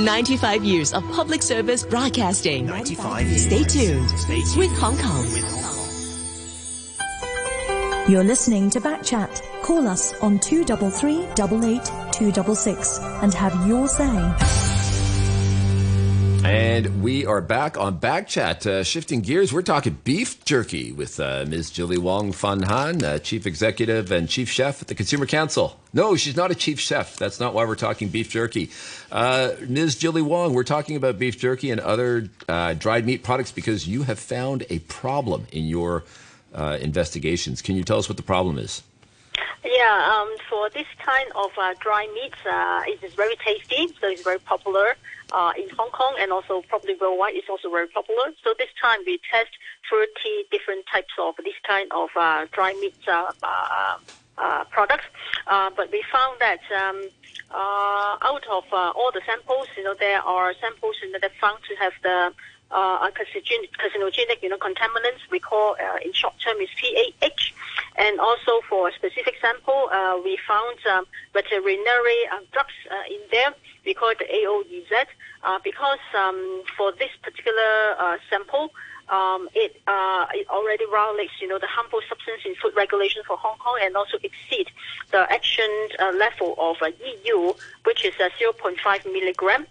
95 years of public service broadcasting. 95 years. Stay tuned, Stay tuned. with Hong Kong. You're listening to Backchat. Call us on 233 88 266 and have your say. And we are back on Backchat. Uh, shifting gears, we're talking beef jerky with uh, Ms. Gilly Wong Fung Han, uh, Chief Executive and Chief Chef at the Consumer Council. No, she's not a Chief Chef. That's not why we're talking beef jerky. Uh, Ms. Gilly Wong, we're talking about beef jerky and other uh, dried meat products because you have found a problem in your uh, investigations. Can you tell us what the problem is? Yeah, um, for this kind of dry meats, uh, it is very tasty, so it's very popular uh, in Hong Kong and also probably worldwide. It's also very popular. So this time we test 30 different types of this kind of uh, dry meat uh, uh, uh, products, uh, but we found that um, uh, out of all the samples, you know, there are samples you know, that found to have the uh, carcinogenic, you know, contaminants we call uh, in short term is PAH. And also for a specific sample, uh, we found um, veterinary uh, drugs in there. We call it the AOEZ because um, for this particular uh, sample, um, it, uh, it already violates, you know, the harmful substance in food regulation for Hong Kong and also exceed the action uh, level of uh, EU, which is uh, 0.5 milligram.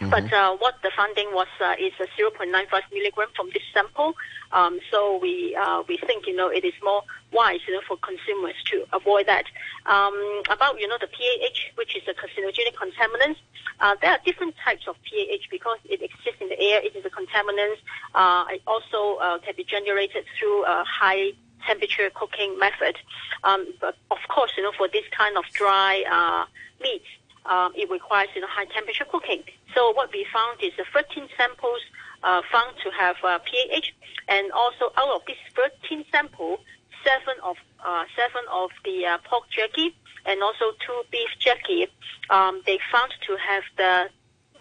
But uh, what the finding was uh, is a 0.95 milligram from this sample. Um, so we uh, we think you know it is more wise you know for consumers to avoid that. Um, about you know the PAH, which is a carcinogenic contaminant. Uh, there are different types of PAH because it exists in the air. It is a contaminant. Uh, it also uh, can be generated through a high temperature cooking method. Um, but of course, you know for this kind of dry uh, meats um, it requires you know high temperature cooking. So what we found is the 13 samples uh, found to have uh, PAH, and also out of these 13 samples, seven of uh, seven of the uh, pork jerky and also two beef jerky, um, they found to have the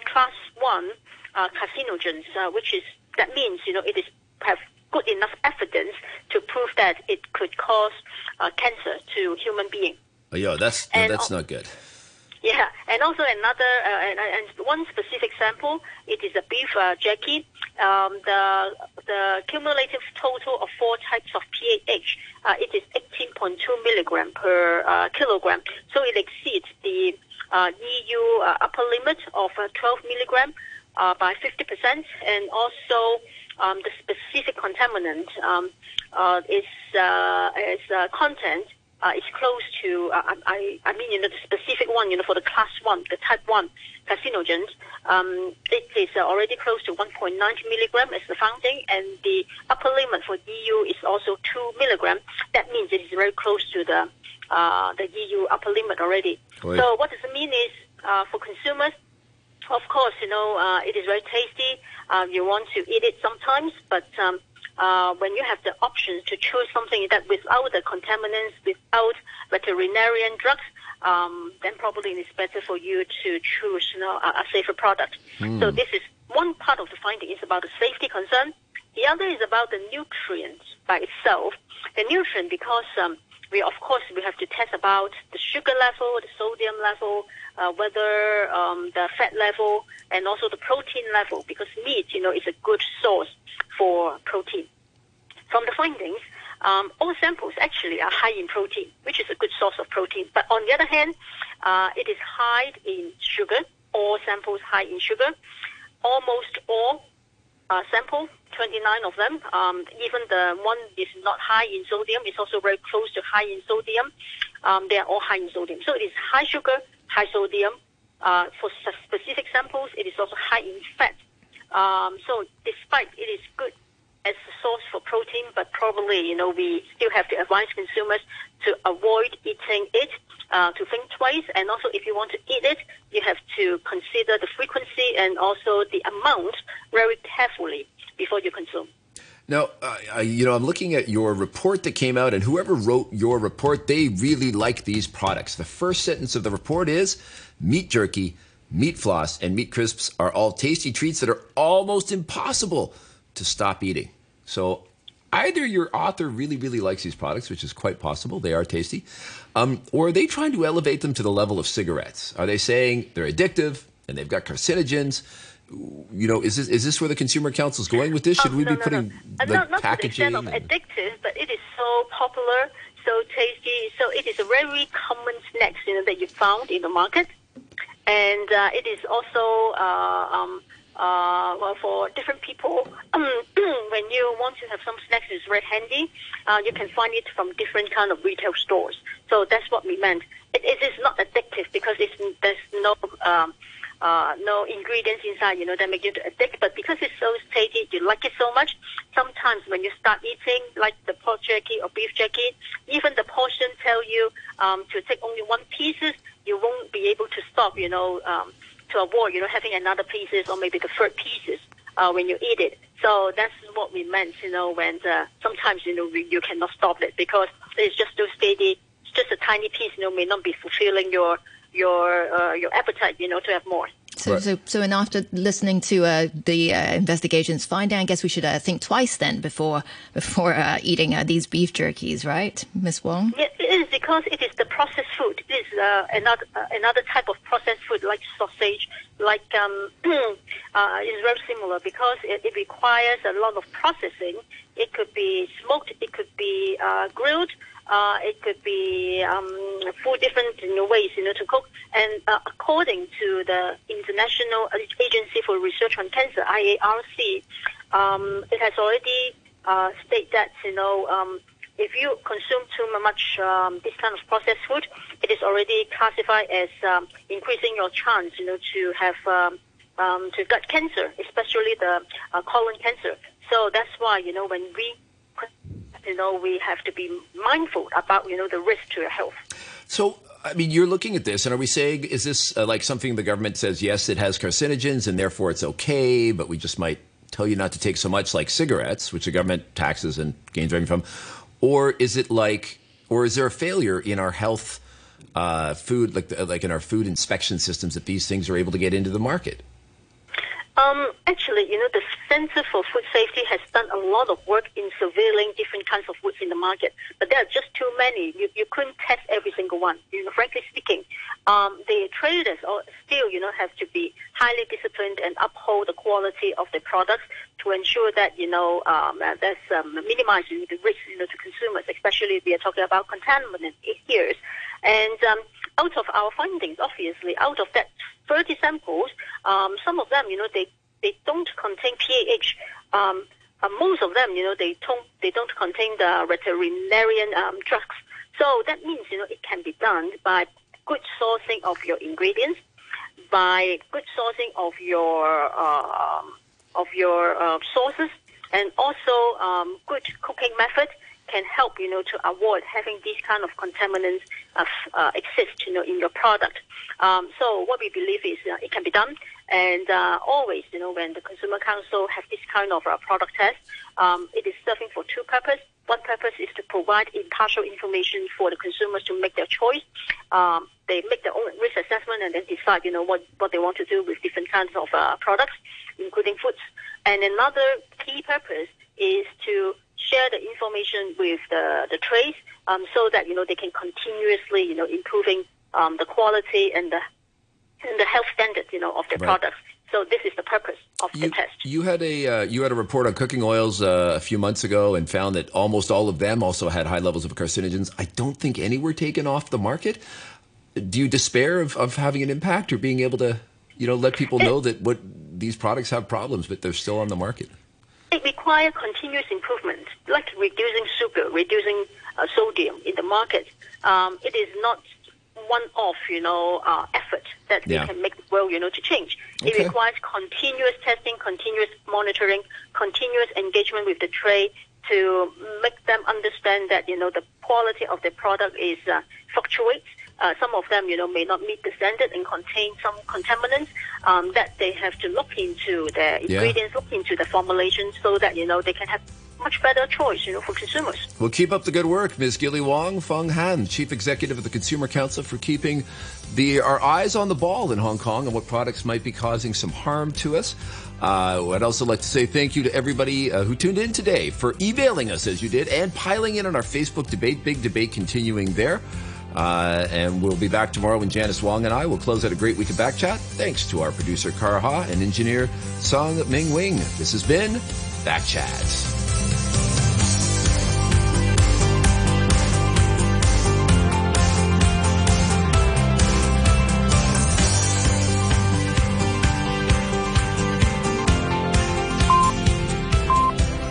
class one uh, carcinogens, uh, which is that means you know it is have good enough evidence to prove that it could cause uh, cancer to human being. Oh, yeah, that's no, that's not good. Yeah, and also another uh, and, and one specific sample, it is a beef uh, jerky. Um, the the cumulative total of four types of PAH, uh, it is 18.2 milligram per uh, kilogram. So it exceeds the uh, EU uh, upper limit of uh, 12 milligram uh, by 50%, and also um, the specific contaminant um, uh, is uh, is uh, content uh, is close to, uh, I, I mean, you know, the specific one, you know, for the class one, the type one carcinogens, um, it is uh, already close to 1.9 milligram as the founding, and the upper limit for EU is also 2 milligram. That means it is very close to the uh, the EU upper limit already. Right. So what does it mean is uh, for consumers, of course, you know, uh, it is very tasty. Uh, you want to eat it sometimes, but um, uh, when you have the options to choose something that without the contaminants, without veterinarian drugs, um, then probably it's better for you to choose you know, a, a safer product. Hmm. So this is one part of the finding is about the safety concern. The other is about the nutrients by itself. The nutrient because um, we of course we have to test about the sugar level, the sodium level, uh, whether um, the fat level, and also the protein level because meat, you know, is a good source for protein. From the findings, um, all samples actually are high in protein, which is a good source of protein. But on the other hand, uh, it is high in sugar. All samples high in sugar. Almost all uh, sample, 29 of them. Um, even the one is not high in sodium is also very close to high in sodium. Um, they are all high in sodium. So it is high sugar, high sodium. Uh, for specific samples, it is also high in fat. Um, so despite it is good as a source for protein, but probably, you know, we still have to advise consumers to avoid eating it, uh, to think twice. And also, if you want to eat it, you have to consider the frequency and also the amount very carefully before you consume. Now, uh, you know, I'm looking at your report that came out, and whoever wrote your report, they really like these products. The first sentence of the report is meat jerky, meat floss, and meat crisps are all tasty treats that are almost impossible to stop eating. So, either your author really, really likes these products, which is quite possible, they are tasty, um, or are they trying to elevate them to the level of cigarettes? Are they saying they're addictive and they've got carcinogens? You know, is this is this where the Consumer Council is going with this? Should we Oh, no, be no, putting Uh, the not, not to the packaging? extent of addictive, but it is so popular, so tasty. So it is a very common snack, you know, that you found in the market, and uh, it is also uh, um, uh, well, for different people. when you want to have some snacks, it's very handy. Uh, you can find it from different kind of retail stores. So that's what we meant. It, it is not addictive because it's, there's no um, uh, no ingredients inside, you know, that make you addict. But because it's so tasty, you like it so much. Sometimes when you start eating, like the pork jerky or beef jerky, even the portion tell you um, to take only one pieces. You won't be able to stop, you know, um, to avoid, you know, having another pieces or maybe the third pieces uh, when you eat it. So that's what we meant, you know, when uh, sometimes, you know, you cannot stop it because it's just so steady. It's just a tiny piece, you know, may not be fulfilling your your uh, your appetite, you know, to have more. So, right. so, so, and after listening to uh, the uh, investigations finding, I guess we should uh, think twice then before before uh, eating uh, these beef jerkies, right, Miss Wong? Yeah, it is because it is the processed food. It is uh, another another type of processed food, like sausage, like um, is very similar because it, it, requires a lot of processing. It could be smoked, it could be grilled. Uh, it could be um, four different you know, ways, you know, to cook. And uh, according to the International Agency for Research on Cancer, IARC, um, it has already uh, stated that you know um, if you consume too much um, this kind of processed food, it is already classified as um, increasing your chance, you know, to have um, um, to gut cancer, especially the uh, colon cancer. So that's why you know when we you know, we have to be mindful about, you know, the risk to your health. So, I mean, you're looking at this, and are we saying, is this uh, like something the government says, yes, it has carcinogens, and therefore it's okay, but we just might tell you not to take so much, like cigarettes, which the government taxes and gains revenue from? Or is it like, or is there a failure in our health uh, food, like, like in our food inspection systems, that these things are able to get into the market? Um, actually, you know, the Center for Food Safety has done a lot of work in surveilling different kinds of foods in the market, but there are just too many. You, you couldn't test every single one. You know, frankly speaking, um, the traders still, you know, have to be highly disciplined and uphold the quality of the products to ensure that, you know, um, that's um, minimizing the risk, you know, to consumers, especially if we are talking about contaminant here. And um, out of our findings, obviously, out of that 30 samples, um, some of them, you know, they, they don't contain PAH. Um, uh, most of them, you know, they don't, they don't contain the veterinarian um, drugs. So that means, you know, it can be done by good sourcing of your ingredients, by good sourcing of your, uh, of your uh, sources, and also um, good cooking method can help, you know, to avoid having these kind of contaminants uh, uh, exist, you know, in your product. Um, so what we believe is uh, it can be done, and uh, always, you know, when the Consumer Council have this kind of uh, product test, um, it is serving for two purposes. One purpose is to provide impartial information for the consumers to make their choice. Um, they make their own risk assessment and then decide, you know, what, what they want to do with different kinds of uh, products, including foods. And another key purpose is to share the information with the, the trades um, so that, you know, they can continuously, you know, improving um, the quality and the, and the health standards, you know, of their right. products. So this is the purpose of you, the test. You had a uh, you had a report on cooking oils uh, a few months ago and found that almost all of them also had high levels of carcinogens. I don't think any were taken off the market. Do you despair of, of having an impact or being able to, you know, let people know that what these products have problems, but they're still on the market? It requires continuous improvement, like reducing sugar, reducing uh, sodium in the market. Um, it is not one-off, you know, uh, effort that yeah. we can make the world, you know, to change. Okay. It requires continuous testing, continuous monitoring, continuous engagement with the trade to make them understand that, you know, the quality of the product is uh, fluctuates uh, some of them, you know, may not meet the standard and contain some contaminants um, that they have to look into their ingredients, yeah. look into the formulation, so that you know they can have much better choice, you know, for consumers. Well, keep up the good work, Ms. Gilly Wong Fung Han, Chief Executive of the Consumer Council, for keeping the our eyes on the ball in Hong Kong and what products might be causing some harm to us. Uh, I'd also like to say thank you to everybody uh, who tuned in today for emailing us as you did and piling in on our Facebook debate. Big debate continuing there. Uh, and we'll be back tomorrow when Janice Wong and I will close out a great week of Backchat. Thanks to our producer, Kara Ha, and engineer, Song Ming Wing. This has been Backchat.